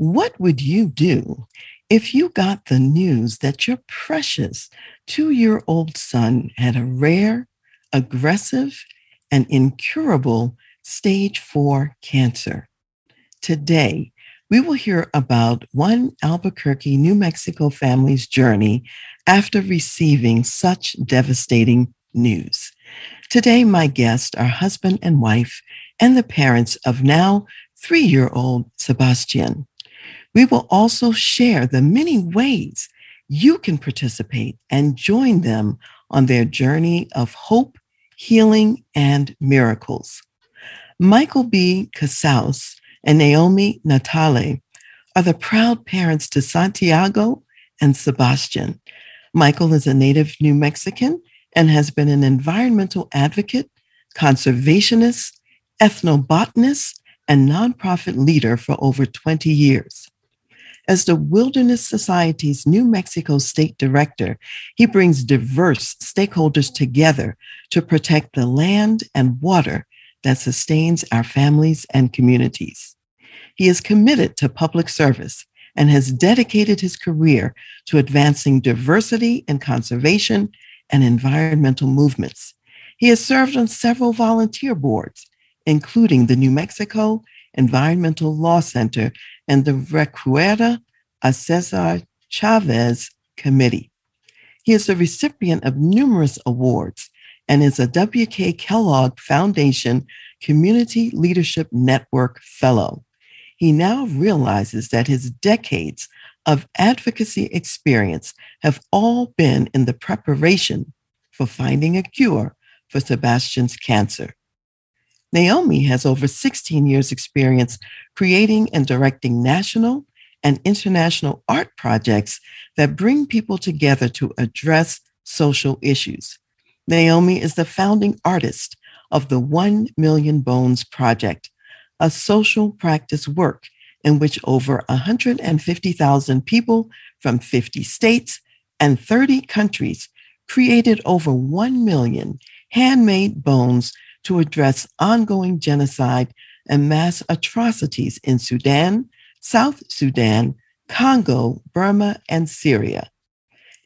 What would you do if you got the news that your precious two year old son had a rare, aggressive, and incurable stage four cancer? Today, we will hear about one Albuquerque, New Mexico family's journey after receiving such devastating news. Today, my guests are husband and wife and the parents of now three year old Sebastian. We will also share the many ways you can participate and join them on their journey of hope, healing, and miracles. Michael B. Casaus and Naomi Natale are the proud parents to Santiago and Sebastian. Michael is a native New Mexican and has been an environmental advocate, conservationist, ethnobotanist, and nonprofit leader for over 20 years. As the Wilderness Society's New Mexico State Director, he brings diverse stakeholders together to protect the land and water that sustains our families and communities. He is committed to public service and has dedicated his career to advancing diversity and conservation and environmental movements. He has served on several volunteer boards, including the New Mexico Environmental Law Center and the Recuerda a Cesar Chavez Committee. He is a recipient of numerous awards and is a W.K. Kellogg Foundation Community Leadership Network Fellow. He now realizes that his decades of advocacy experience have all been in the preparation for finding a cure for Sebastian's cancer. Naomi has over 16 years' experience creating and directing national and international art projects that bring people together to address social issues. Naomi is the founding artist of the 1 Million Bones Project, a social practice work in which over 150,000 people from 50 states and 30 countries created over 1 million handmade bones to address ongoing genocide and mass atrocities in Sudan, South Sudan, Congo, Burma, and Syria.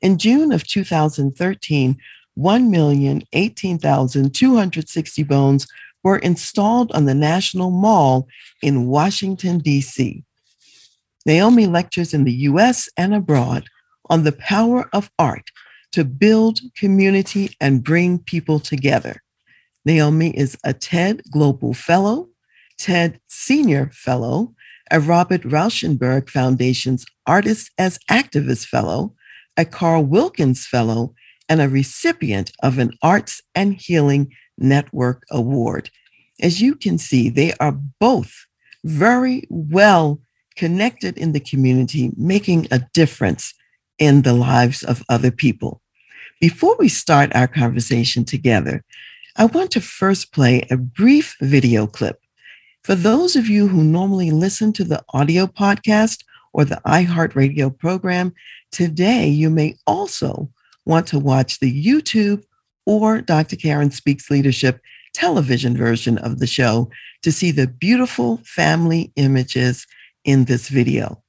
In June of 2013, 1,018,260 bones were installed on the National Mall in Washington, D.C. Naomi lectures in the U.S. and abroad on the power of art to build community and bring people together. Naomi is a TED Global Fellow, TED Senior Fellow, a Robert Rauschenberg Foundation's Artists as Activists Fellow, a Carl Wilkins Fellow, and a recipient of an Arts and Healing Network Award. As you can see, they are both very well connected in the community, making a difference in the lives of other people. Before we start our conversation together, I want to first play a brief video clip for those of you who normally listen to the audio podcast or the iHeartRadio program, today you may also want to watch the YouTube or Dr. Karen Speaks Leadership television version of the show to see the beautiful family images in this video.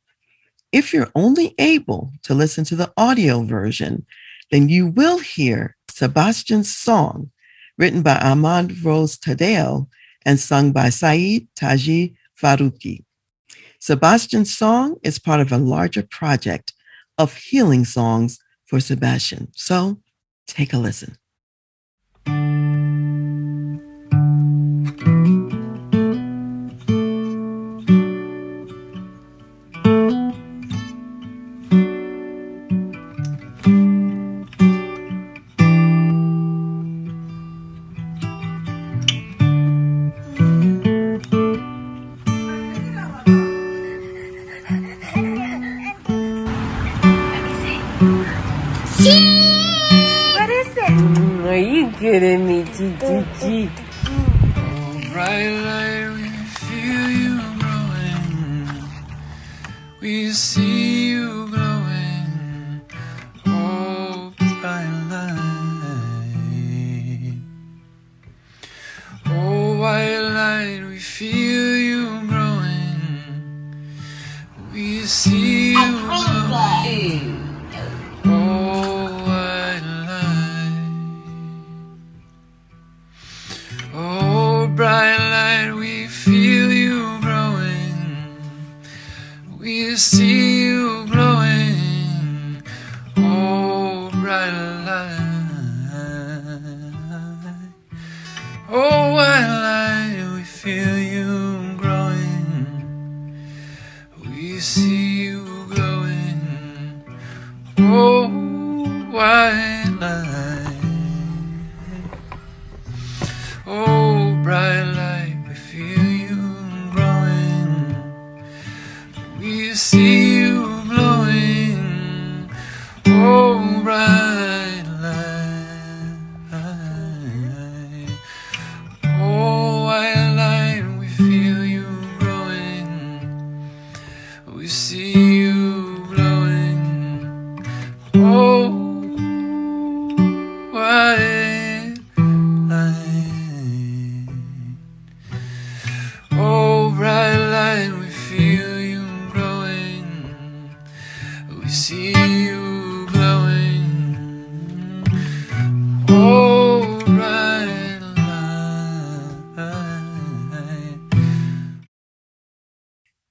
If you're only able to listen to the audio version, then you will hear Sebastian's song written by Ahmad Rose Tadeo and sung by Saeed Taji Faruqi. Sebastian's song is part of a larger project of healing songs for Sebastian. So take a listen. Kidding me, G G G. Oh, bright light, we feel you growing. We see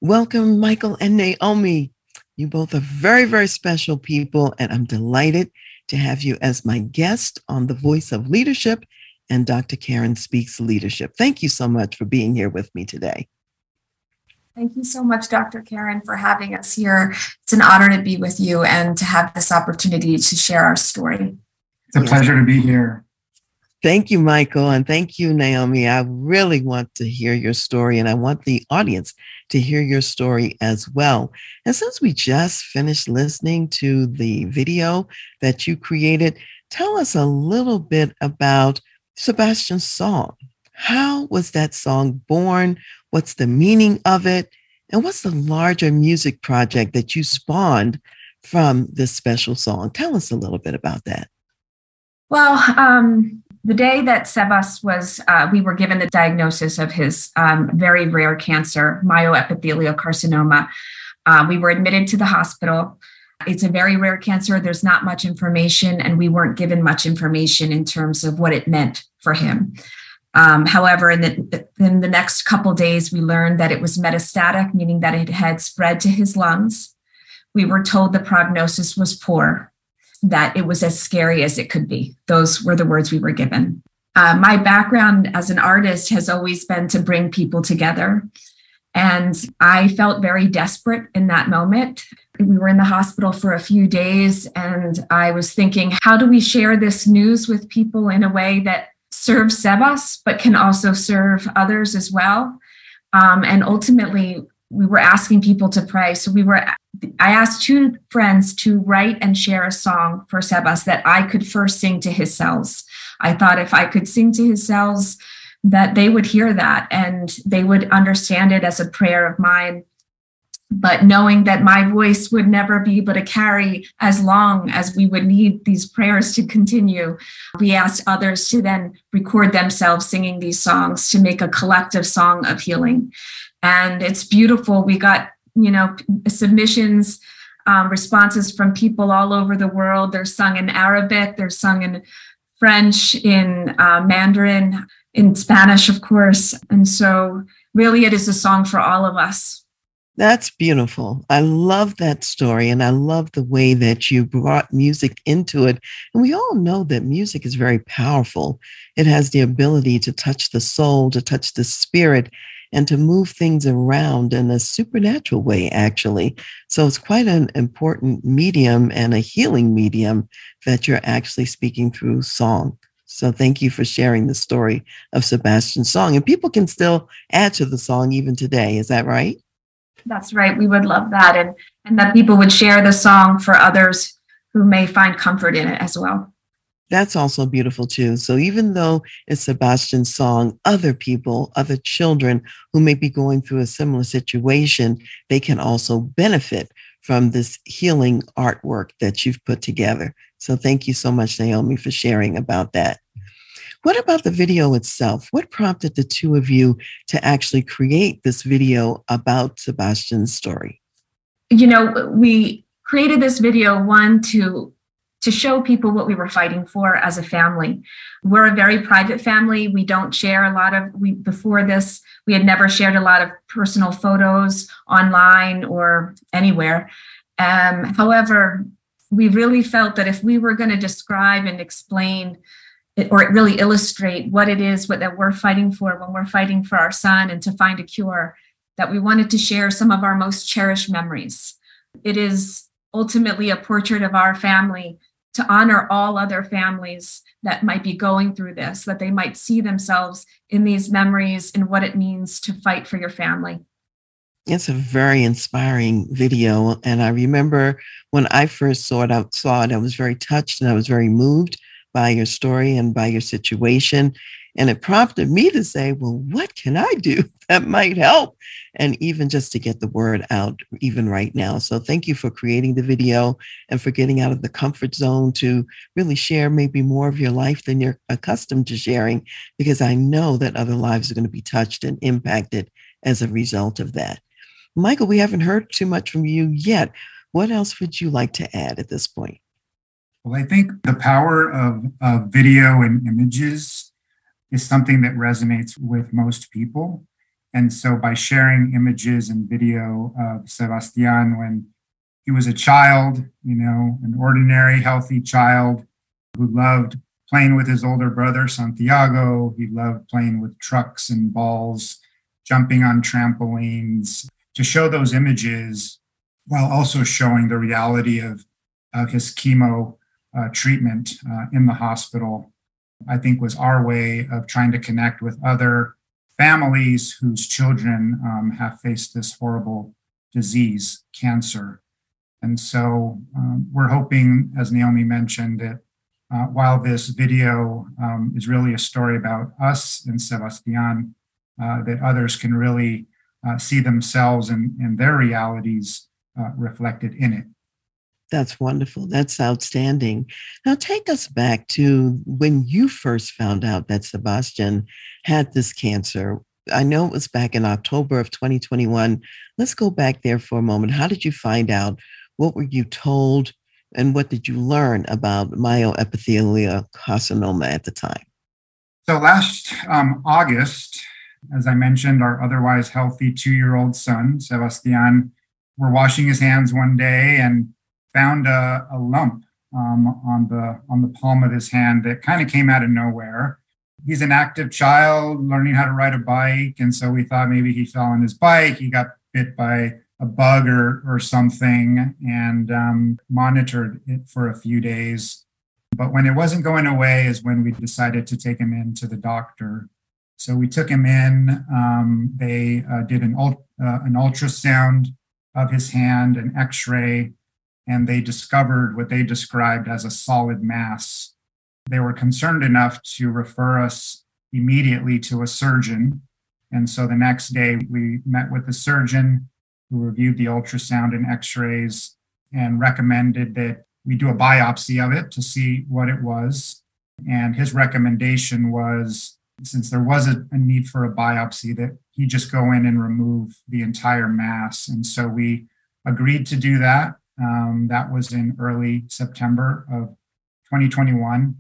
Welcome, Michael and Naomi. You both are very, very special people, and I'm delighted to have you as my guest on The Voice of Leadership and Dr. Karen Speaks Leadership. Thank you so much for being here with me today. Thank you so much, Dr. Karen, for having us here. It's an honor to be with you and to have this opportunity to share our story. It's a Yes. pleasure to be here. Thank you, Michael, and thank you, Naomi. I really want to hear your story, and I want the audience to hear your story as well. And since we just finished listening to the video that you created, tell us a little bit about Sebastian's song. How was that song born? What's the meaning of it? And what's the larger music project that you spawned from this special song? Tell us a little bit about that. Well, um, the day that Sebas was, uh, we were given the diagnosis of his um, very rare cancer, myoepithelial carcinoma. Uh, we were admitted to the hospital. It's a very rare cancer. There's not much information, and we weren't given much information in terms of what it meant for him. Um, however, in the, in the next couple days, we learned that it was metastatic, meaning that it had spread to his lungs. We were told the prognosis was poor, that it was as scary as it could be. Those were the words we were given. Uh, my background as an artist has always been to bring people together. And I felt very desperate in that moment. We were in the hospital for a few days, and I was thinking, how do we share this news with people in a way that serves Sebas, but can also serve others as well? Um, and ultimately, we were asking people to pray. So we were, I asked two friends to write and share a song for Sebas that I could first sing to his cells. I thought if I could sing to his cells, that they would hear that and they would understand it as a prayer of mine. But knowing that my voice would never be able to carry as long as we would need these prayers to continue, we asked others to then record themselves singing these songs to make a collective song of healing. And it's beautiful. We got, you know, submissions, um, responses from people all over the world. They're sung in Arabic, they're sung in French, in uh, Mandarin, in Spanish, of course. And so, really, it is a song for all of us. That's beautiful. I love that story. And I love the way that you brought music into it. And we all know that music is very powerful. It has the ability to touch the soul, to touch the spirit, and to move things around in a supernatural way, actually. So it's quite an important medium and a healing medium that you're actually speaking through song. So thank you for sharing the story of Sebastian's song. And people can still add to the song even today. Is that right? That's right. We would love that. And, and that people would share the song for others who may find comfort in it as well. That's also beautiful too. So even though it's Sebastian's song, other people, other children who may be going through a similar situation, they can also benefit from this healing artwork that you've put together. So thank you so much, Naomi, for sharing about that. What about the video itself? What prompted the two of you to actually create this video about Sebastian's story? You know, we created this video one to to show people what we were fighting for as a family. We're a very private family. We don't share a lot of we before this, we had never shared a lot of personal photos online or anywhere. Um, however, we really felt that if we were going to describe and explain or really illustrate what it is what, that we're fighting for when we're fighting for our son and to find a cure, that we wanted to share some of our most cherished memories. It is ultimately a portrait of our family to honor all other families that might be going through this, that they might see themselves in these memories and what it means to fight for your family. It's a very inspiring video. And I remember when I first saw it, I saw it, I was very touched and I was very moved by your story and by your situation. And it prompted me to say, well, what can I do that might help? And even just to get the word out, even right now. So thank you for creating the video and for getting out of the comfort zone to really share maybe more of your life than you're accustomed to sharing, because I know that other lives are going to be touched and impacted as a result of that. Michael, we haven't heard too much from you yet. What else would you like to add at this point? Well, I think the power of, of video and images is something that resonates with most people. And so by sharing images and video of Sebastian when he was a child, you know, an ordinary, healthy child who loved playing with his older brother, Santiago. He loved playing with trucks and balls, jumping on trampolines. To show those images while also showing the reality of, of his chemo uh, treatment uh, in the hospital I think was our way of trying to connect with other families whose children um, have faced this horrible disease, cancer. And so um, we're hoping, as Naomi mentioned, that uh, while this video um, is really a story about us and Sebastian, uh, that others can really uh, see themselves and, and their realities uh, reflected in it. That's wonderful. That's outstanding. Now, take us back to when you first found out that Sebastian had this cancer. I know it was back in October of 2021. Let's go back there for a moment. How did you find out? What were you told? And what did you learn about myoepithelial carcinoma at the time? So, last um, August, as I mentioned, our otherwise healthy two year old son, Sebastian, were washing his hands one day and found a, a lump um, on the on the palm of his hand that kind of came out of nowhere. He's an active child learning how to ride a bike, and so we thought maybe he fell on his bike. He got bit by a bug or or something, and um, monitored it for a few days. But when it wasn't going away, is when we decided to take him in to the doctor. So we took him in. Um, they uh, did an, uh, an ultrasound of his hand, an X-ray, and they discovered what they described as a solid mass. They were concerned enough to refer us immediately to a surgeon. And so the next day, we met with the surgeon who reviewed the ultrasound and x rays and recommended that we do a biopsy of it to see what it was. And his recommendation was since there was a, a, need for a biopsy, that he just go in and remove the entire mass. And so we agreed to do that. Um, that was in early September of 2021.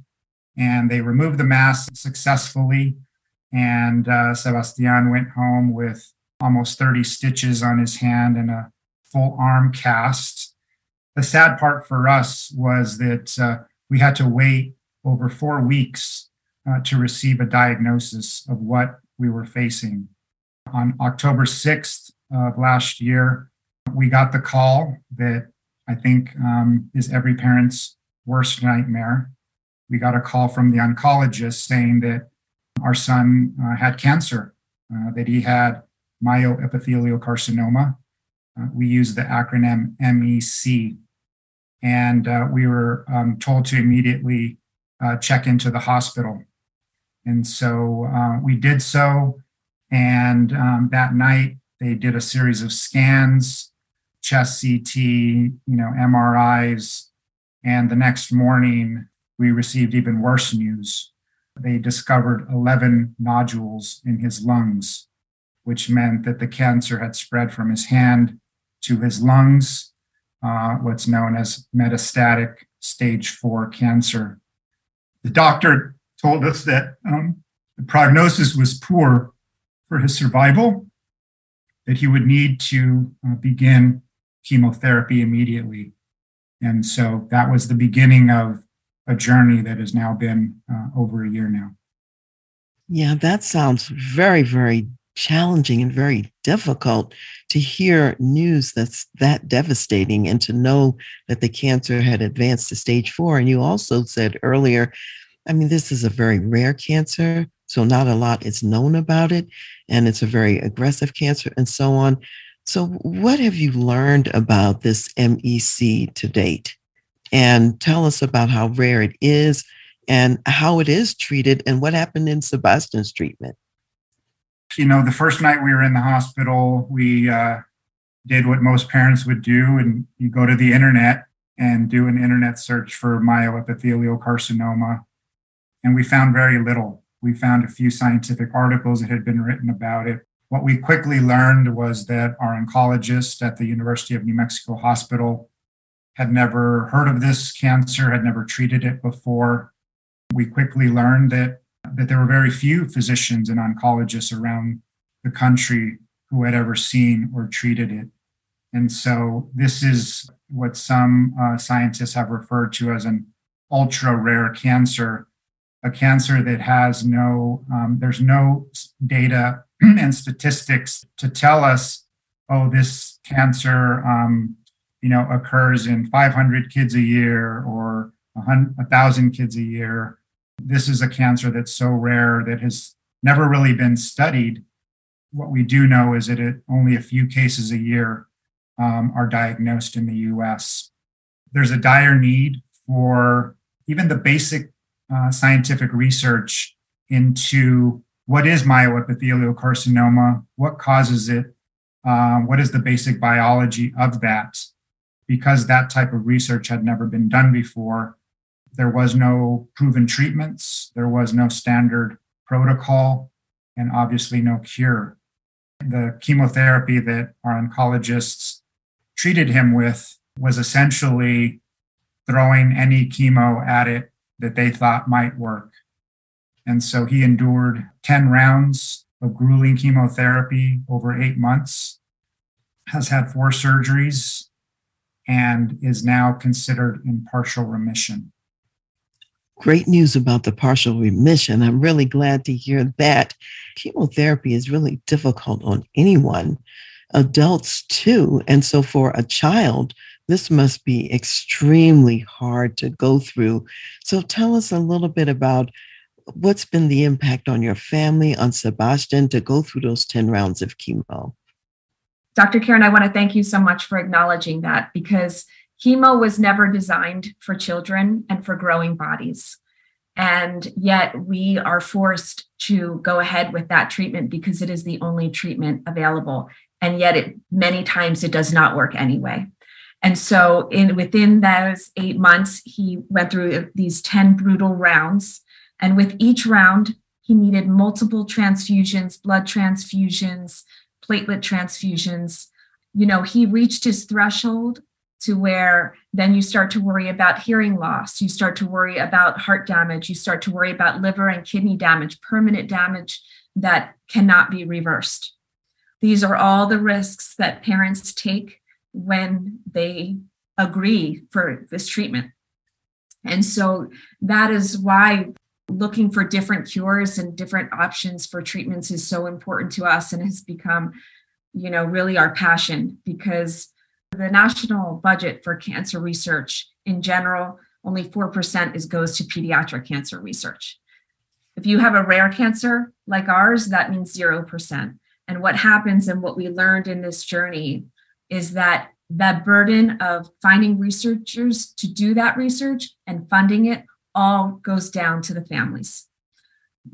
And they removed the mass successfully. And uh, Sebastian went home with almost 30 stitches on his hand and a full arm cast. The sad part for us was that uh, we had to wait over four weeks uh, to receive a diagnosis of what we were facing. On October 6th of last year, we got the call that I think um, is every parent's worst nightmare. We got a call from the oncologist saying that our son uh, had cancer, uh, that he had myoepithelial carcinoma. Uh, we use the acronym MEC. And uh, we were um, told to immediately uh, check into the hospital. And so uh, we did so. And um, that night, they did a series of scans, chest CT, you know, MRIs. And the next morning, we received even worse news. They discovered 11 nodules in his lungs, which meant that the cancer had spread from his hand to his lungs, uh, what's known as metastatic stage four cancer. The doctor told us that um, the prognosis was poor for his survival, that he would need to uh, begin chemotherapy immediately. And so that was the beginning of a journey that has now been uh, over a year now. Yeah, that sounds very, very challenging and very difficult to hear news that's that devastating and to know that the cancer had advanced to stage four. And you also said earlier, I mean, this is a very rare cancer, so not a lot is known about it, and it's a very aggressive cancer and so on. So, what have you learned about this MEC to date? And tell us about how rare it is and how it is treated and what happened in Sebastian's treatment you know, the first night we were in the hospital, we uh, did what most parents would do, and you go to the internet and do an internet search for myoepithelial carcinoma. And we found very little. We found a few scientific articles that had been written about it. What we quickly learned was that our oncologist at the University of New Mexico Hospital had never heard of this cancer, had never treated it before. We quickly learned that that there were very few physicians and oncologists around the country who had ever seen or treated it. And so this is what some uh, scientists have referred to as an ultra rare cancer, a cancer that has no, um, there's no data and statistics to tell us, oh, this cancer, um, you know, occurs in 500 kids a year or a 1,000 kids a year this is a cancer that's so rare that has never really been studied. What we do know is that it, only a few cases a year um, are diagnosed in the US. There's a dire need for even the basic uh, scientific research into what is myoepithelial carcinoma, what causes it, uh, what is the basic biology of that, because that type of research had never been done before there was no proven treatments, there was no standard protocol, and obviously no cure. The chemotherapy that our oncologists treated him with was essentially throwing any chemo at it that they thought might work. And so he endured 10 rounds of grueling chemotherapy over eight months, has had four surgeries, and is now considered in partial remission great news about the partial remission. I'm really glad to hear that. Chemotherapy is really difficult on anyone, adults too. And so for a child, this must be extremely hard to go through. So tell us a little bit about what's been the impact on your family, on Sebastian, to go through those 10 rounds of chemo. Dr. Karen, I want to thank you so much for acknowledging that because Chemo was never designed for children and for growing bodies. And yet we are forced to go ahead with that treatment because it is the only treatment available. And yet it many times it does not work anyway. And so in within those eight months, he went through these 10 brutal rounds. And with each round, he needed multiple transfusions, blood transfusions, platelet transfusions. You know, he reached his threshold to where then you start to worry about hearing loss, you start to worry about heart damage, you start to worry about liver and kidney damage, permanent damage that cannot be reversed. These are all the risks that parents take when they agree for this treatment. And so that is why looking for different cures and different options for treatments is so important to us and has become you know really our passion because the national budget for cancer research in general, only 4% is goes to pediatric cancer research. If you have a rare cancer like ours, that means 0%. And what happens and what we learned in this journey is that that burden of finding researchers to do that research and funding it all goes down to the families.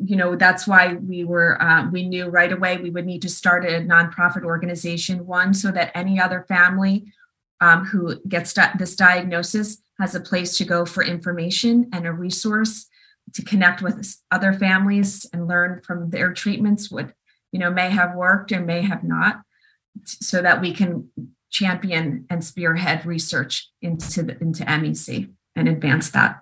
You know, that's why we were, uh, we knew right away we would need to start a nonprofit organization, one, so that any other family um, who gets di- this diagnosis has a place to go for information and a resource to connect with other families and learn from their treatments what you know may have worked or may have not so that we can champion and spearhead research into the, into MEC and advance that.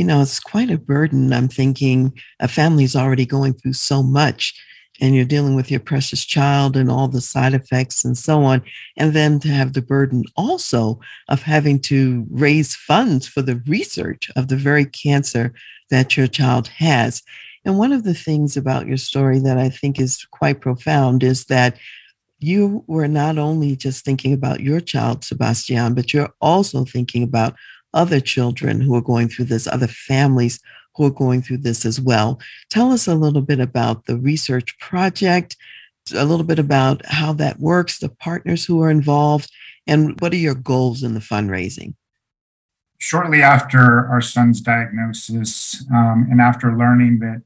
You know, it's quite a burden. I'm thinking a family's already going through so much and you're dealing with your precious child and all the side effects and so on. And then to have the burden also of having to raise funds for the research of the very cancer that your child has. And one of the things about your story that I think is quite profound is that you were not only just thinking about your child, Sebastian, but you're also thinking about other children who are going through this, other families who are going through this as well. Tell us a little bit about the research project, a little bit about how that works, the partners who are involved, and what are your goals in the fundraising? Shortly after our son's diagnosis, um, and after learning that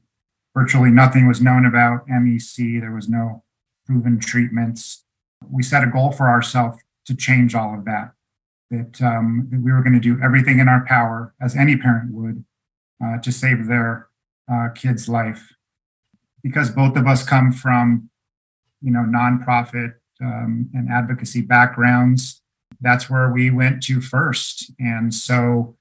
virtually nothing was known about MEC, there was no proven treatments. We set a goal for ourselves to change all of that. That, um, that we were going to do everything in our power, as any parent would, uh, to save their uh, kid's life. Because both of us come from, you know, nonprofit um, and advocacy backgrounds, that's where we went to first. And so,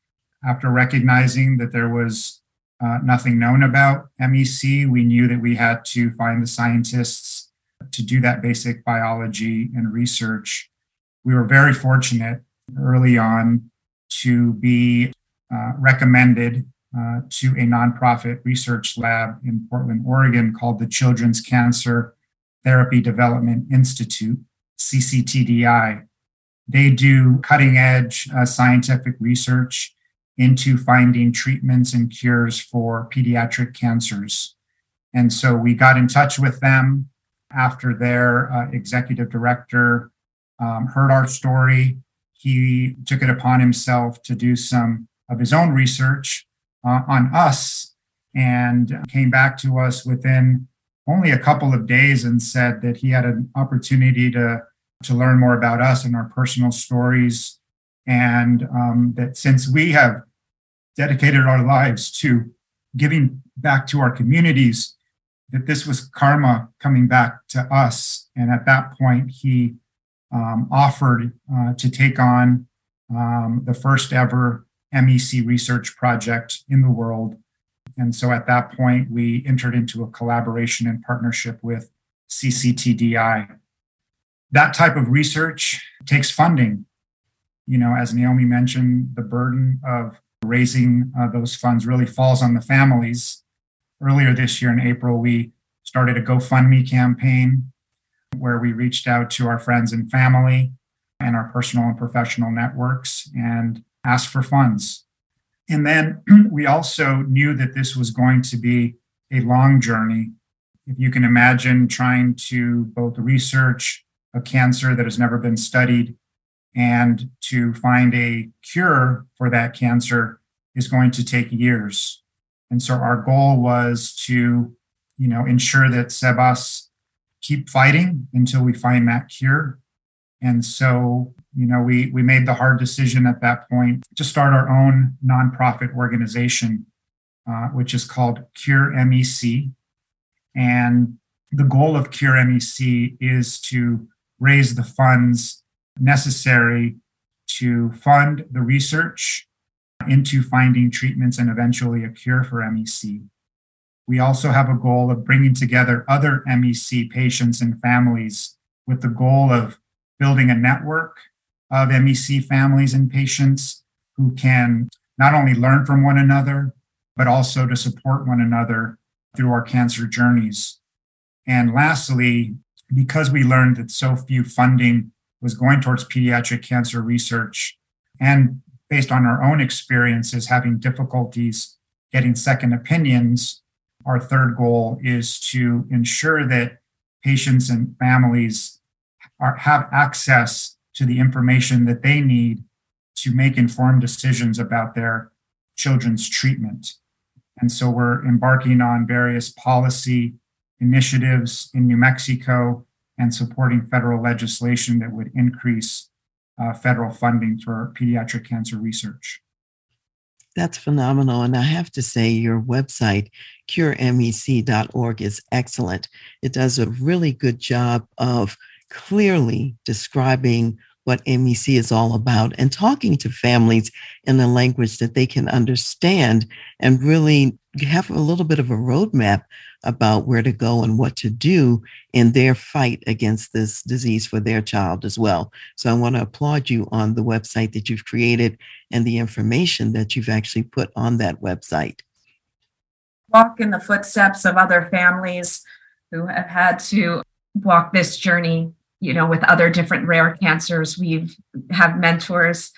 after recognizing that there was uh, nothing known about MEC, we knew that we had to find the scientists to do that basic biology and research. We were very fortunate early on to be uh, recommended uh, to a nonprofit research lab in Portland, Oregon called the Children's Cancer Therapy Development Institute, CCTDI. They do cutting edge uh, scientific research into finding treatments and cures for pediatric cancers. And so we got in touch with them after their uh, executive director um, heard our story. He took it upon himself to do some of his own research uh, on us and came back to us within only a couple of days and said that he had an opportunity to, to learn more about us and our personal stories. And um, that since we have dedicated our lives to giving back to our communities, that this was karma coming back to us. And at that point, he um, offered uh, to take on um, the first ever MEC research project in the world. And so at that point, we entered into a collaboration and partnership with CCTDI. That type of research takes funding. You know, as Naomi mentioned, the burden of raising uh, those funds really falls on the families earlier this year in April, we started a GoFundMe campaign where we reached out to our friends and family and our personal and professional networks and asked for funds. And then we also knew that this was going to be a long journey. If you can imagine trying to both research a cancer that has never been studied and to find a cure for that cancer is going to take years. And so our goal was to, you know, ensure that Sebas keep fighting until we find that cure. And so, you know, we we made the hard decision at that point to start our own nonprofit organization, uh, which is called Cure MEC. And the goal of Cure MEC is to raise the funds necessary to fund the research into finding treatments and eventually a cure for MEC. We also have a goal of bringing together other MEC patients and families with the goal of building a network of MEC families and patients who can not only learn from one another, but also to support one another through our cancer journeys. And lastly, because we learned that so few funding was going towards pediatric cancer research and based on our own experiences having difficulties getting second opinions, our third goal is to ensure that patients and families are, have access to the information that they need to make informed decisions about their children's treatment. And so we're embarking on various policy initiatives in New Mexico and supporting federal legislation that would increase uh, federal funding for pediatric cancer research. That's phenomenal. And I have to say, your website, curemec.org, is excellent. It does a really good job of clearly describing what MEC is all about and talking to families in a language that they can understand and really have a little bit of a roadmap about where to go and what to do in their fight against this disease for their child as well. So I want to applaud you on the website that you've created and the information that you've actually put on that website. Walk in the footsteps of other families who have had to walk this journey you know with other different rare cancers we've have mentors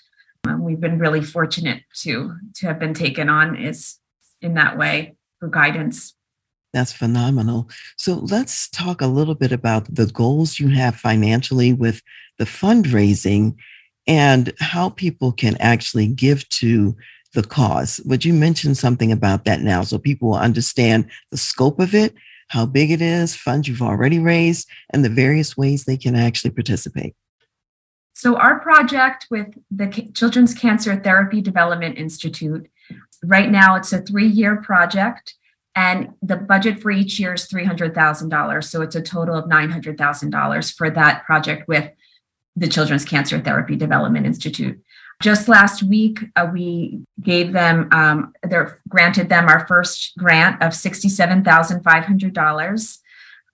we've been really fortunate to to have been taken on is in that way for guidance that's phenomenal. So let's talk a little bit about the goals you have financially with the fundraising and how people can actually give to the cause. Would you mention something about that now so people will understand the scope of it, how big it is, funds you've already raised, and the various ways they can actually participate? So, our project with the Children's Cancer Therapy Development Institute, right now it's a three year project and the budget for each year is $300,000. So it's a total of $900,000 for that project with the Children's Cancer Therapy Development Institute. Just last week, uh, we gave them, um, their, granted them our first grant of $67,500.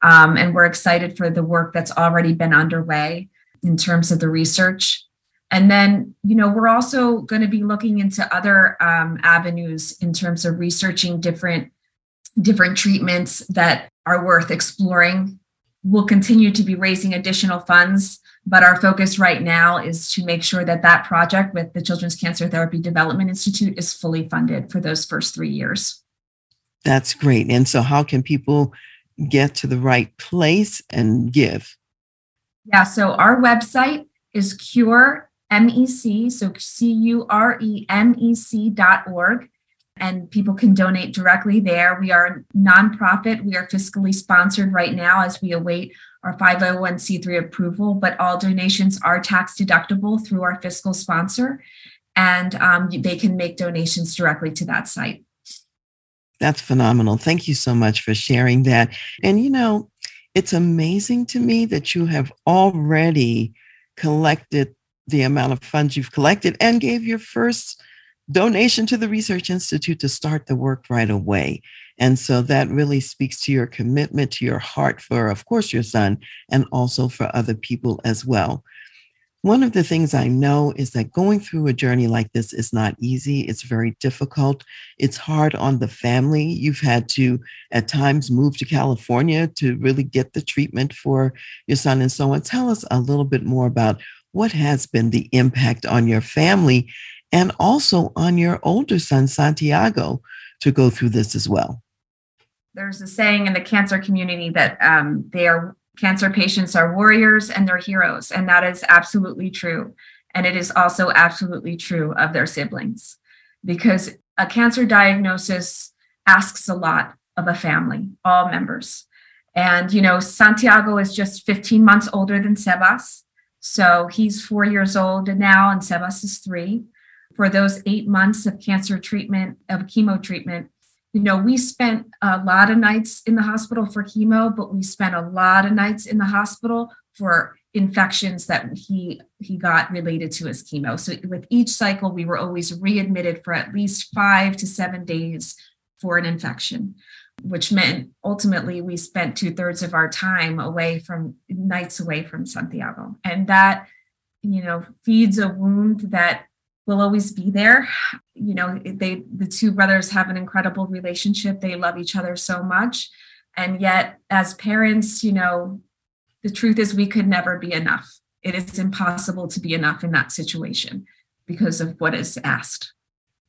Um, and we're excited for the work that's already been underway in terms of the research. And then, you know, we're also going to be looking into other um, avenues in terms of researching different different treatments that are worth exploring. We'll continue to be raising additional funds, but our focus right now is to make sure that that project with the Children's Cancer Therapy Development Institute is fully funded for those first three years. That's great. And so, how can people get to the right place and give? Yeah, so our website is Cure MEC, so C U R E M E C dot org and people can donate directly there. We are a nonprofit. We are fiscally sponsored right now as we await our 501c3 approval, but all donations are tax deductible through our fiscal sponsor, and um, they can make donations directly to that site. That's phenomenal. Thank you so much for sharing that. And you know, it's amazing to me that you have already collected the amount of funds you've collected and gave your first donation to the Research Institute to start the work right away. And so that really speaks to your commitment, to your heart for, of course, your son, and also for other people as well. One of the things I know is that going through a journey like this is not easy. It's very difficult. It's hard on the family. You've had to, at times, move to California to really get the treatment for your son and so on. Tell us a little bit more about what has been the impact on your family and also on your older son, Santiago, to go through this as well. There's a saying in the cancer community that um, they are cancer patients are warriors and they're heroes, and that is absolutely true. And it is also absolutely true of their siblings because a cancer diagnosis asks a lot of a family, all members. And, you know, Santiago is just 15 months older than Sebas. So he's four years old now, and Sebas is three for those eight months of cancer treatment, of chemo treatment, you know, we spent a lot of nights in the hospital for chemo, but we spent a lot of nights in the hospital for infections that he he got related to his chemo. So with each cycle, we were always readmitted for at least five to seven days for an infection, which meant ultimately we spent two thirds of our time away from nights away from Santiago, and that you know feeds a wound that will always be there. You know, they the two brothers have an incredible relationship. They love each other so much. And yet as parents, you know, the truth is we could never be enough. It is impossible to be enough in that situation because of what is asked.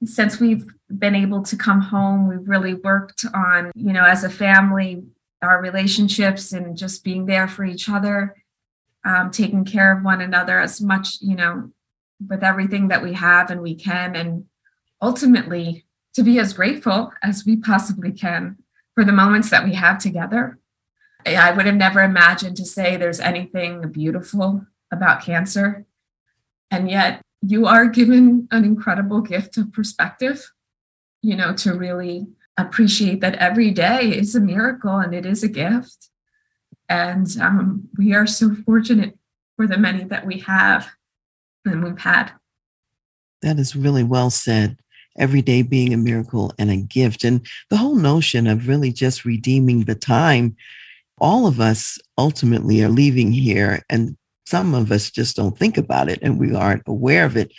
Since we've been able to come home, we've really worked on, you know, as a family, our relationships and just being there for each other, um, taking care of one another as much, you know, with everything that we have and we can and ultimately to be as grateful as we possibly can for the moments that we have together. I would have never imagined to say there's anything beautiful about cancer. And yet, you are given an incredible gift of perspective, you know, to really appreciate that every day is a miracle and it is a gift. And um, we are so fortunate for the many that we have and we've had. That is really well said. Every day being a miracle and a gift. And the whole notion of really just redeeming the time. All of us ultimately are leaving here, and some of us just don't think about it and we aren't aware of it.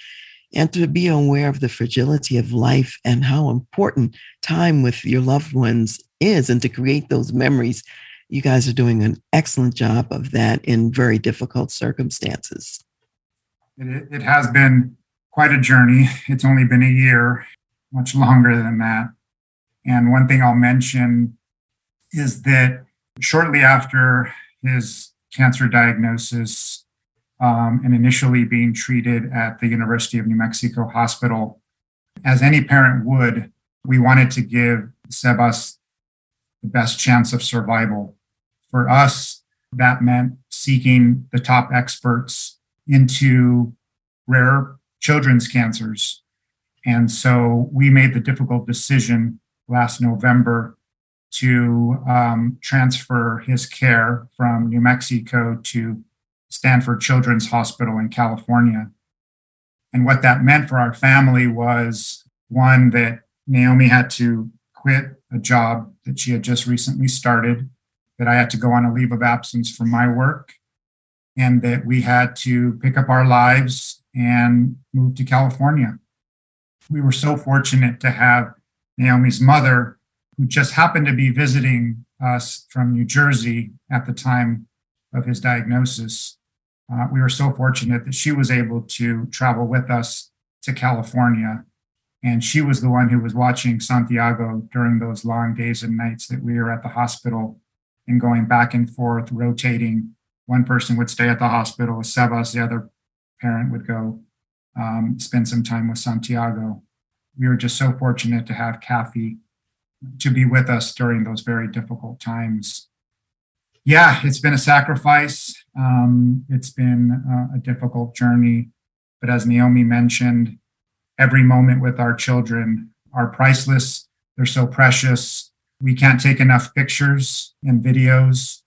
And to be aware of the fragility of life and how important time with your loved ones is, and to create those memories you guys are doing an excellent job of that in very difficult circumstances. It, it has been quite a journey. It's only been a year, much longer than that. And one thing I'll mention is that shortly after his cancer diagnosis um, and initially being treated at the University of New Mexico Hospital, as any parent would, we wanted to give Sebas the best chance of survival. For us, that meant seeking the top experts into rare children's cancers. And so we made the difficult decision last November to um, transfer his care from New Mexico to Stanford Children's Hospital in California. And what that meant for our family was one, that Naomi had to quit a job that she had just recently started, that I had to go on a leave of absence from my work, and that we had to pick up our lives and move to California. We were so fortunate to have Naomi's mother, who just happened to be visiting us from New Jersey at the time of his diagnosis. Uh, we were so fortunate that she was able to travel with us to California and she was the one who was watching Santiago during those long days and nights that we were at the hospital and going back and forth, rotating. One person would stay at the hospital with Sebas, the other parent would go um, spend some time with Santiago. We were just so fortunate to have Kathy to be with us during those very difficult times. Yeah, it's been a sacrifice. Um, it's been uh, a difficult journey. But as Naomi mentioned, every moment with our children are priceless. They're so precious. We can't take enough pictures and videos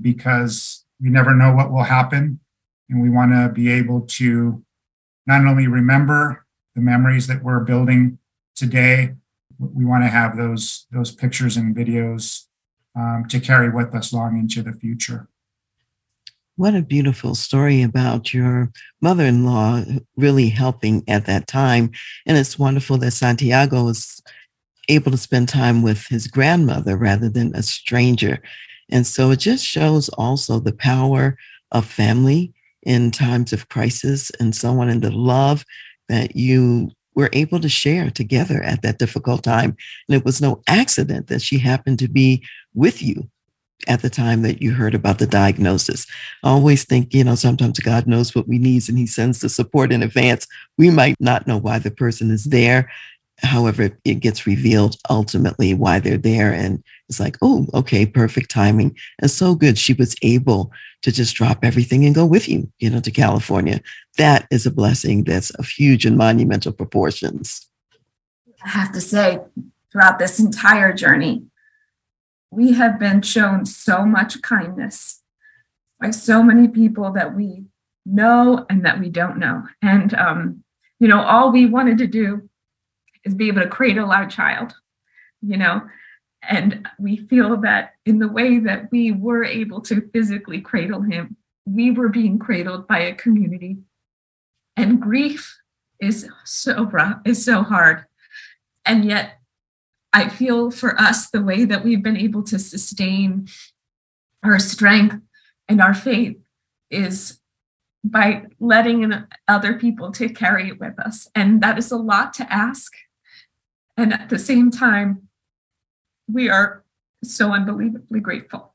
because we never know what will happen. And we want to be able to not only remember the memories that we're building today, we want to have those, those pictures and videos um, to carry with us long into the future. What a beautiful story about your mother in law really helping at that time. And it's wonderful that Santiago was able to spend time with his grandmother rather than a stranger. And so it just shows also the power of family in times of crisis and so on, and the love that you were able to share together at that difficult time. And it was no accident that she happened to be with you at the time that you heard about the diagnosis. I always think, you know, sometimes God knows what we need and he sends the support in advance. We might not know why the person is there. However, it gets revealed ultimately why they're there. And it's like, oh, okay, perfect timing. And so good. She was able to just drop everything and go with you, you know, to California. That is a blessing that's of huge and monumental proportions. I have to say, throughout this entire journey, we have been shown so much kindness by so many people that we know and that we don't know. And, um, you know, all we wanted to do is be able to cradle our child, you know, and we feel that in the way that we were able to physically cradle him, we were being cradled by a community. And grief is so rough, is so hard. And yet I feel for us, the way that we've been able to sustain our strength and our faith is by letting other people to carry it with us. And that is a lot to ask. And at the same time, we are so unbelievably grateful.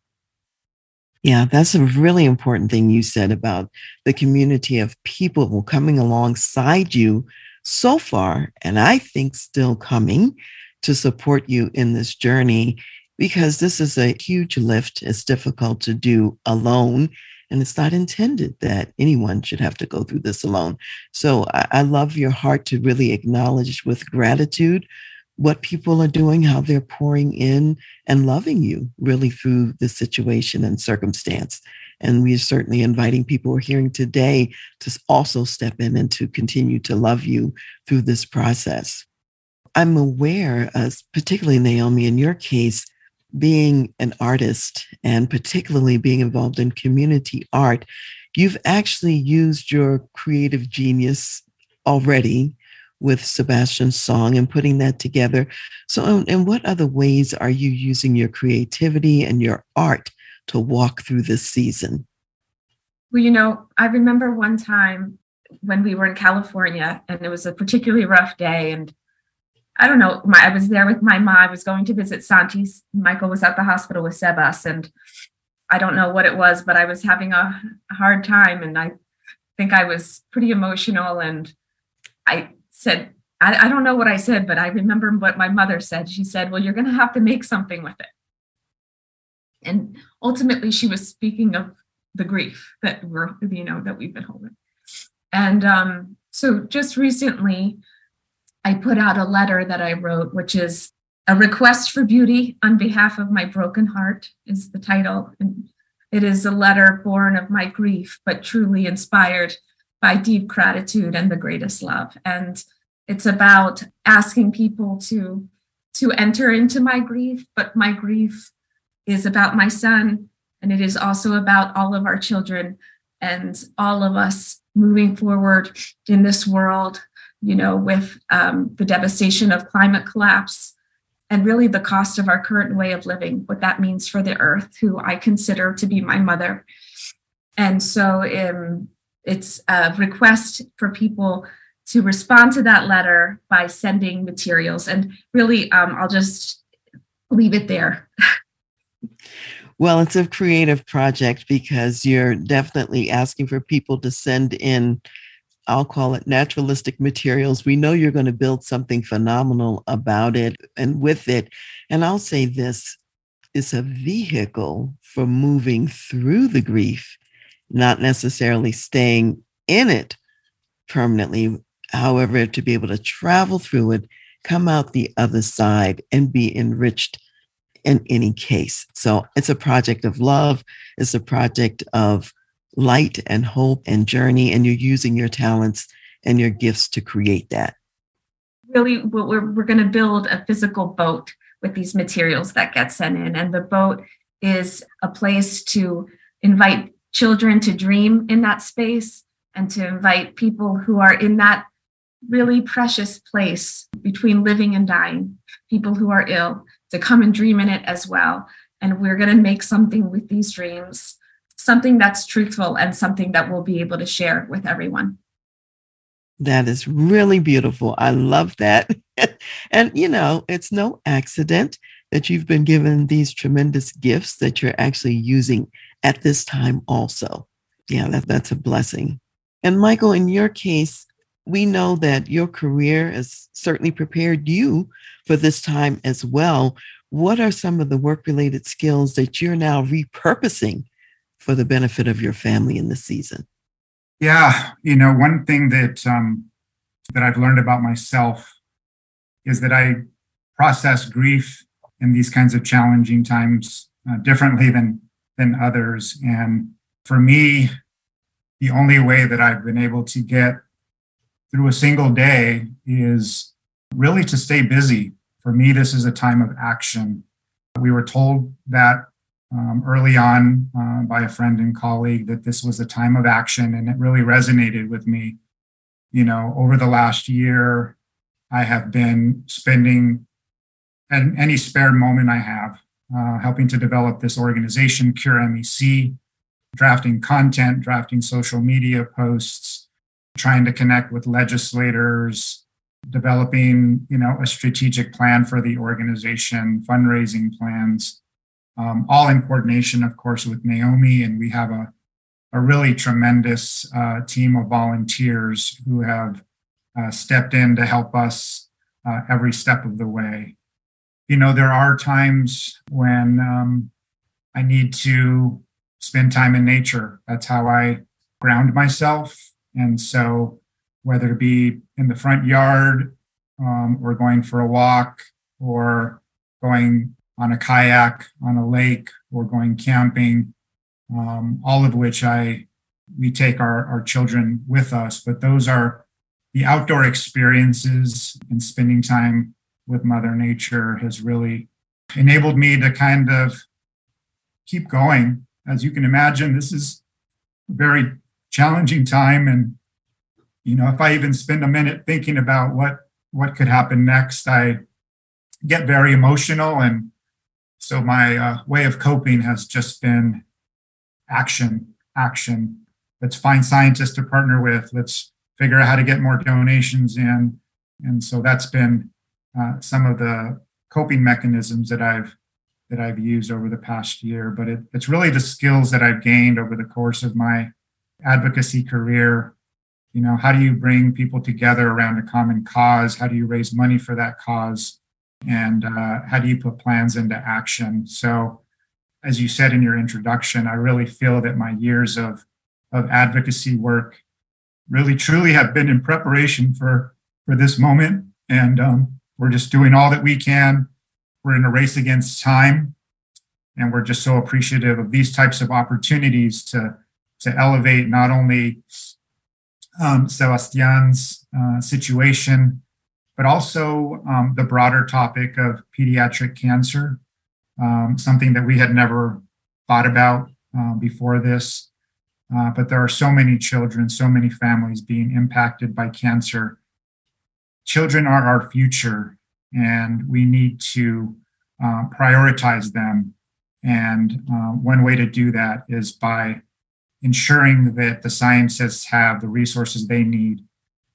Yeah, that's a really important thing you said about the community of people coming alongside you so far, and I think still coming to support you in this journey because this is a huge lift. It's difficult to do alone. And it's not intended that anyone should have to go through this alone. So I, love your heart to really acknowledge with gratitude what people are doing, how they're pouring in and loving you really through the situation and circumstance. And we are certainly inviting people who are hearing today to also step in and to continue to love you through this process. I'm aware, as particularly Naomi, in your case, being an artist and particularly being involved in community art, you've actually used your creative genius already with Sebastian's song and putting that together. So, and what other ways are you using your creativity and your art to walk through this season? Well, you know, I remember one time when we were in California and it was a particularly rough day and I don't know. My, I was there with my mom. I was going to visit Santis. Michael was at the hospital with Sebas, and I don't know what it was, but I was having a hard time, and I think I was pretty emotional. And I said, I, I don't know what I said, but I remember what my mother said. She said, "Well, you're going to have to make something with it." And ultimately, she was speaking of the grief that we're, you know, that we've been holding. And um, so, just recently, I put out a letter that I wrote, which is a request for beauty on behalf of my broken heart, is the title. And it is a letter born of my grief, but truly inspired by deep gratitude and the greatest love. And it's about asking people to to enter into my grief, but my grief is about my son, and it is also about all of our children and all of us moving forward in this world you know, with um, the devastation of climate collapse and really the cost of our current way of living, what that means for the earth, who I consider to be my mother. And so um, it's a request for people to respond to that letter by sending materials. And really, um, I'll just leave it there. Well, it's a creative project because you're definitely asking for people to send in I'll call it naturalistic materials. We know you're going to build something phenomenal about it and with it. And I'll say this it's a vehicle for moving through the grief, not necessarily staying in it permanently. However, to be able to travel through it, come out the other side, and be enriched in any case. So it's a project of love, it's a project of light and hope and journey, and you're using your talents and your gifts to create that. Really, we're, we're going to build a physical boat with these materials that get sent in. And the boat is a place to invite children to dream in that space and to invite people who are in that really precious place between living and dying, people who are ill, to come and dream in it as well. And we're going to make something with these dreams something that's truthful and something that we'll be able to share with everyone. That is really beautiful. I love that. and, you know, it's no accident that you've been given these tremendous gifts that you're actually using at this time, also. Yeah, that, that's a blessing. And, Michael, in your case, we know that your career has certainly prepared you for this time as well. What are some of the work related skills that you're now repurposing for the benefit of your family in this season? Yeah, you know, one thing that um, that I've learned about myself is that I process grief in these kinds of challenging times uh, differently than than others. And for me, the only way that I've been able to get through a single day is really to stay busy. For me, this is a time of action. We were told that um, early on uh, by a friend and colleague that this was a time of action, and it really resonated with me. You know, over the last year, I have been spending and any spare moment I have uh, helping to develop this organization, Cure MEC, drafting content, drafting social media posts, trying to connect with legislators, developing, you know, a strategic plan for the organization, fundraising plans um, all in coordination, of course, with Naomi. And we have a, a really tremendous uh, team of volunteers who have uh, stepped in to help us uh, every step of the way. You know, there are times when um, I need to spend time in nature. That's how I ground myself. And so, whether it be in the front yard um, or going for a walk or going on a kayak on a lake or going camping, um, all of which I we take our, our children with us. But those are the outdoor experiences and spending time with Mother Nature has really enabled me to kind of keep going. As you can imagine, this is a very challenging time. And, you know, if I even spend a minute thinking about what what could happen next, I get very emotional. And so my uh, way of coping has just been action, action. Let's find scientists to partner with. Let's figure out how to get more donations in. And so that's been uh, some of the coping mechanisms that I've that I've used over the past year. But it, it's really the skills that I've gained over the course of my advocacy career. You know, how do you bring people together around a common cause? How do you raise money for that cause? And uh, how do you put plans into action? So, as you said in your introduction, I really feel that my years of of advocacy work really truly have been in preparation for for this moment and um, we're just doing all that we can we're in a race against time and we're just so appreciative of these types of opportunities to to elevate not only um, Sebastian's uh, situation, but also um, the broader topic of pediatric cancer, um, something that we had never thought about uh, before this. Uh, but there are so many children, so many families being impacted by cancer. Children are our future, and we need to uh, prioritize them. And uh, one way to do that is by ensuring that the scientists have the resources they need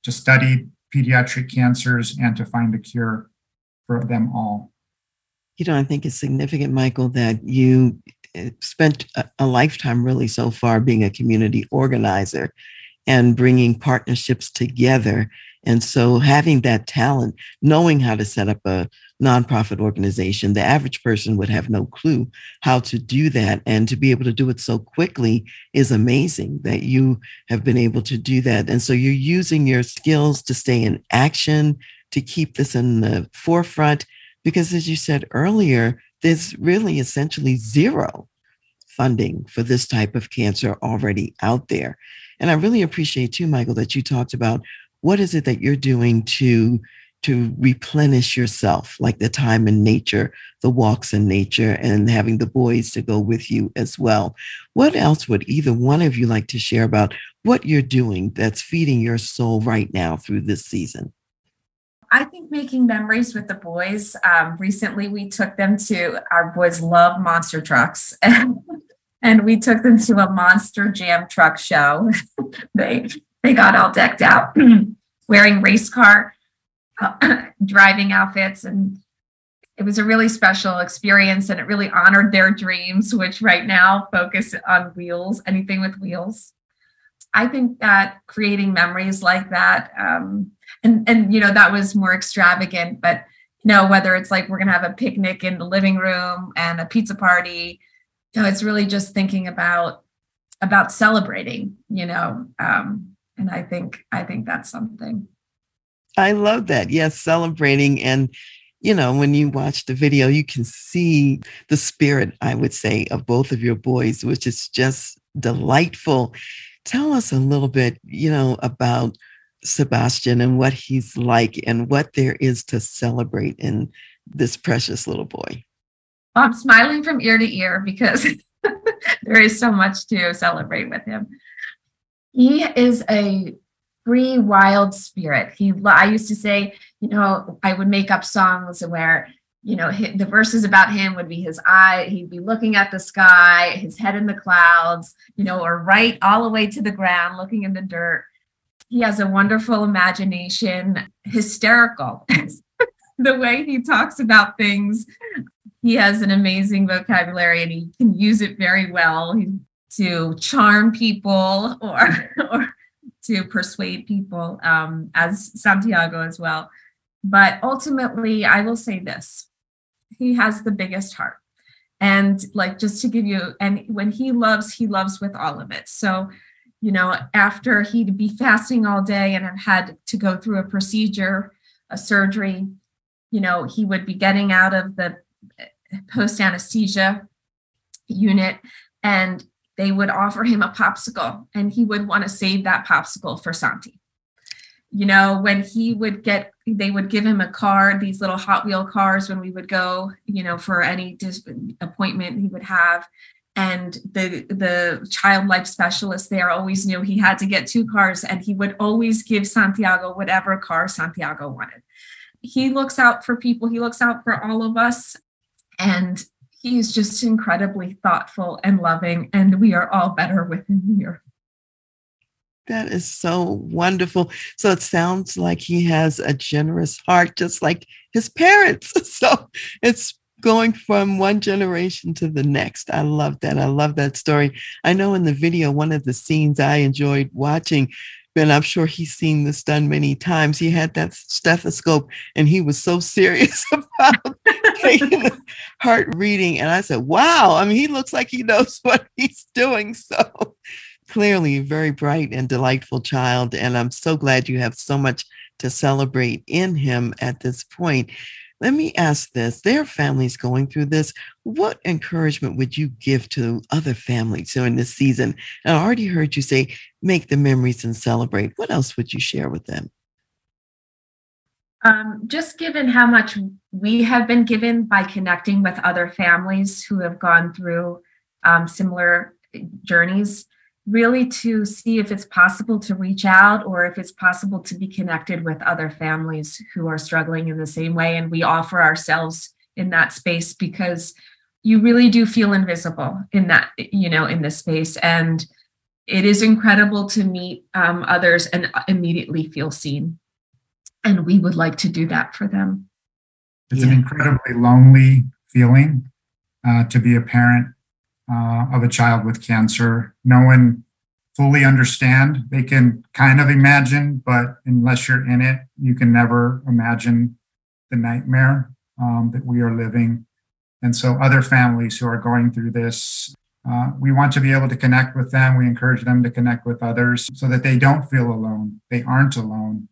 to study pediatric cancers and to find a cure for them all. You know, I think it's significant, Michael, that you spent a, a lifetime really so far being a community organizer and bringing partnerships together. And so having that talent, knowing how to set up a nonprofit organization, the average person would have no clue how to do that. And to be able to do it so quickly is amazing that you have been able to do that. And so you're using your skills to stay in action, to keep this in the forefront. Because as you said earlier, there's really essentially zero funding for this type of cancer already out there. And I really appreciate too, Michael, that you talked about what is it that you're doing to to replenish yourself, like the time in nature, the walks in nature, and having the boys to go with you as well. What else would either one of you like to share about what you're doing that's feeding your soul right now through this season? I think making memories with the boys. Um, recently, we took them to our boys love monster trucks, and, and we took them to a monster jam truck show. they they got all decked out, wearing race car uh, driving outfits, and it was a really special experience. And it really honored their dreams, which right now focus on wheels, anything with wheels. I think that creating memories like that. Um, and and you know that was more extravagant but you know whether it's like we're going to have a picnic in the living room and a pizza party you know it's really just thinking about about celebrating you know um and i think i think that's something i love that yes celebrating and you know when you watch the video you can see the spirit i would say of both of your boys which is just delightful tell us a little bit you know about Sebastian and what he's like and what there is to celebrate in this precious little boy. I'm smiling from ear to ear because there is so much to celebrate with him. He is a free, wild spirit. He, I used to say, you know, I would make up songs where, you know, the verses about him would be his eye, he'd be looking at the sky, his head in the clouds, you know, or right all the way to the ground, looking in the dirt he has a wonderful imagination, hysterical. the way he talks about things, he has an amazing vocabulary and he can use it very well to charm people or or to persuade people, um, as Santiago as well. But ultimately, I will say this he has the biggest heart. And like just to give you, and when he loves, he loves with all of it. So, you know, after he'd be fasting all day and had to go through a procedure, a surgery, you know, he would be getting out of the post anesthesia unit and they would offer him a popsicle and he would want to save that popsicle for Santi. You know, when he would get, they would give him a car, these little Hot Wheel cars when we would go, you know, for any dis- appointment he would have. And the the child life specialist there always knew he had to get two cars, and he would always give Santiago whatever car Santiago wanted. He looks out for people. He looks out for all of us, and he's just incredibly thoughtful and loving, and we are all better with him here. That is so wonderful. So it sounds like he has a generous heart, just like his parents. So it's going from one generation to the next. I love that. I love that story. I know in the video, one of the scenes I enjoyed watching, and I'm sure he's seen this done many times. He had that stethoscope and he was so serious about heart reading. And I said, wow, I mean, he looks like he knows what he's doing. So clearly, very bright and delightful child. And I'm so glad you have so much to celebrate in him at this point. Let me ask this their families going through this. What encouragement would you give to other families during this season? And I already heard you say, make the memories and celebrate. What else would you share with them? Um, just given how much we have been given by connecting with other families who have gone through um, similar journeys, really to see if it's possible to reach out or if it's possible to be connected with other families who are struggling in the same way. And we offer ourselves in that space because you really do feel invisible in that, you know, in this space. And it is incredible to meet um, others and immediately feel seen. And we would like to do that for them. It's yeah. an incredibly lonely feeling uh, to be a parent uh, of a child with cancer. No one fully understand. They can kind of imagine, but unless you're in it, you can never imagine the nightmare um, that we are living. And so, other families who are going through this, uh, we want to be able to connect with them. We encourage them to connect with others so that they don't feel alone. They aren't alone.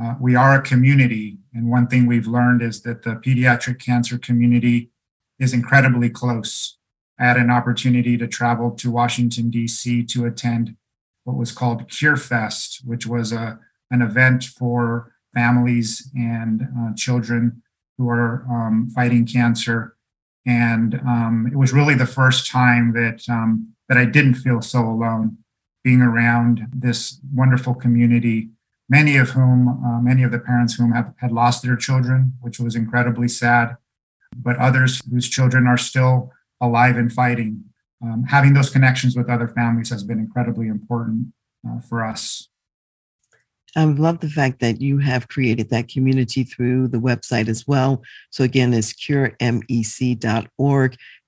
Uh, we are a community. And one thing we've learned is that the pediatric cancer community is incredibly close. I had an opportunity to travel to Washington, D.C. to attend what was called CureFest, which was a, an event for families and uh, children who are um, fighting cancer. And um, it was really the first time that, um, that I didn't feel so alone being around this wonderful community, many of whom, uh, many of the parents whom have, had lost their children, which was incredibly sad, but others whose children are still alive and fighting. Um, having those connections with other families has been incredibly important uh, for us. I love the fact that you have created that community through the website as well. So, again, it's curemec.org.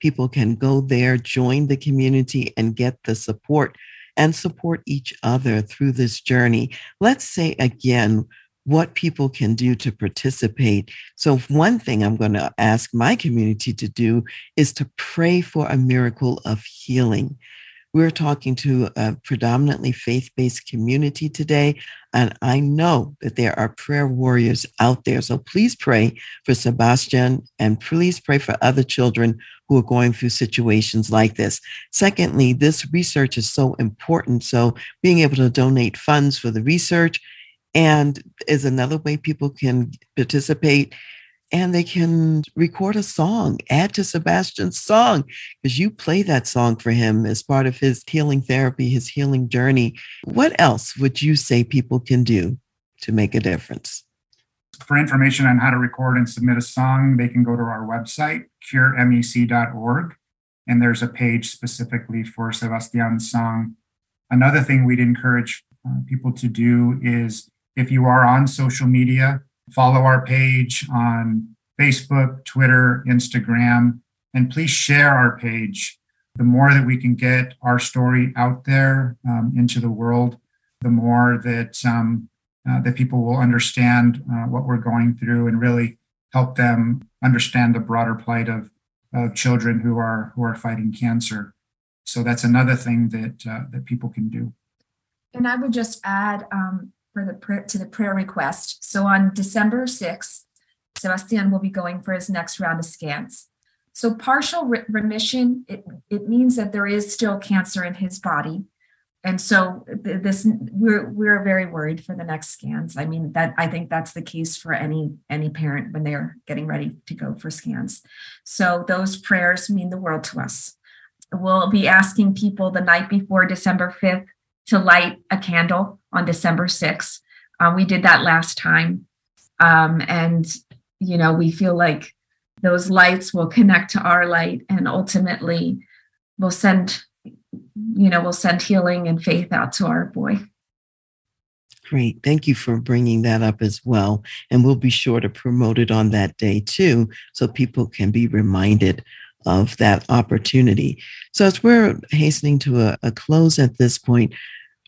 People can go there, join the community, and get the support and support each other through this journey. Let's say again what people can do to participate. So, one thing I'm going to ask my community to do is to pray for a miracle of healing. We're talking to a predominantly faith based community today, and I know that there are prayer warriors out there. So please pray for Sebastian and please pray for other children who are going through situations like this. Secondly, this research is so important. So being able to donate funds for the research and is another way people can participate and they can record a song, add to Sebastian's song, because you play that song for him as part of his healing therapy, his healing journey. What else would you say people can do to make a difference? For information on how to record and submit a song, they can go to our website, curemec.org, and there's a page specifically for Sebastian's song. Another thing we'd encourage uh, people to do is if you are on social media, follow our page on Facebook, Twitter, Instagram, and please share our page. The more that we can get our story out there um, into the world, the more that um, uh, that people will understand uh, what we're going through and really help them understand the broader plight of, of children who are who are fighting cancer. So that's another thing that uh, that people can do. And I would just add um, for the prayer, to the prayer request. So on December 6th, Sebastian will be going for his next round of scans. So partial re- remission, it, it means that there is still cancer in his body. And so this we're we're very worried for the next scans. I mean that I think that's the case for any any parent when they're getting ready to go for scans. So those prayers mean the world to us. We'll be asking people the night before December 5th to light a candle on December 6th. Uh, we did that last time. Um, and, you know, we feel like those lights will connect to our light and ultimately will send, you know, will send healing and faith out to our boy. Great. Thank you for bringing that up as well. And we'll be sure to promote it on that day too, so people can be reminded of that opportunity. So, as we're hastening to a, a, close at this point,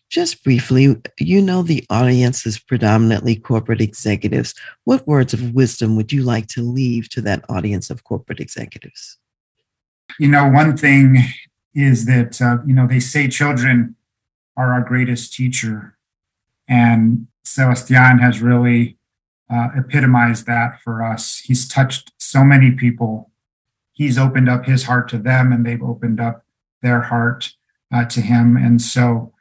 just briefly, you know, the audience is predominantly corporate executives. What words of wisdom would you like to leave to that audience of corporate executives? You know, one thing is that, uh, you know, they say children are our greatest teacher. And Sebastian has really uh, epitomized that for us. He's touched so many people he's opened up his heart to them and they've opened up their heart uh, to him. And so,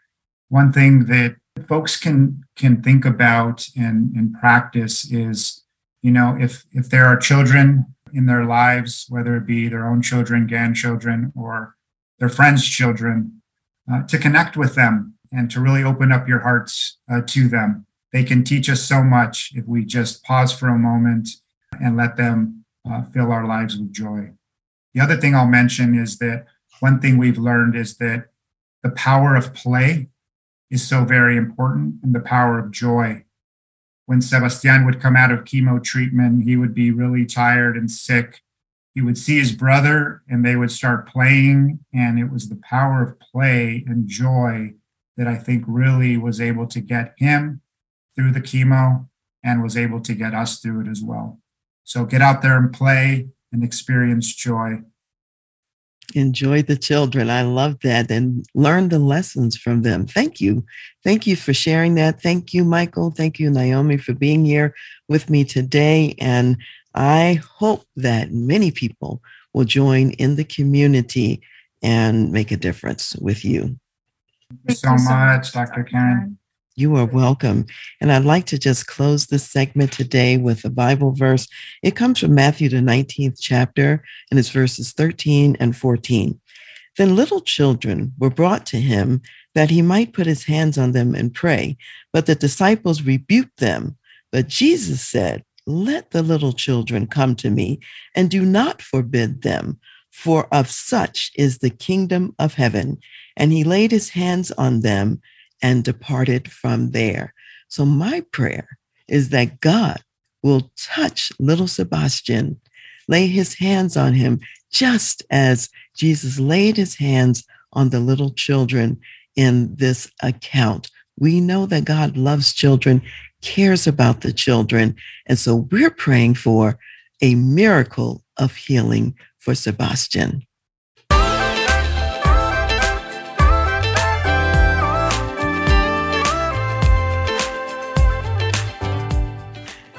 one thing that folks can can think about and, and practice is, you know, if if there are children in their lives, whether it be their own children, grandchildren, or their friends' children, uh, to connect with them and to really open up your hearts uh, to them. They can teach us so much if we just pause for a moment and let them uh, fill our lives with joy. The other thing I'll mention is that one thing we've learned is that the power of play is so very important and the power of joy. When Sebastian would come out of chemo treatment, he would be really tired and sick. He would see his brother and they would start playing. And it was the power of play and joy that I think really was able to get him through the chemo and was able to get us through it as well. So get out there and play, and experience joy. Enjoy the children. I love that and learn the lessons from them. Thank you. Thank you for sharing that. Thank you, Michael. Thank you, Naomi, for being here with me today. And I hope that many people will join in the community and make a difference with you. Thank you so, so much, Dr. Karen. You are welcome. And I'd like to just close this segment today with a Bible verse. It comes from Matthew, the 19th chapter, and it's verses 13 and 14. Then little children were brought to him that he might put his hands on them and pray. But the disciples rebuked them. But Jesus said, Let the little children come to me, and do not forbid them, for of such is the kingdom of heaven. And he laid his hands on them and departed from there. So, my prayer is that God will touch little Sebastian, lay his hands on him, just as Jesus laid his hands on the little children in this account. We know that God loves children, cares about the children. And so we're praying for a miracle of healing for Sebastian.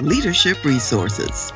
leadership resources.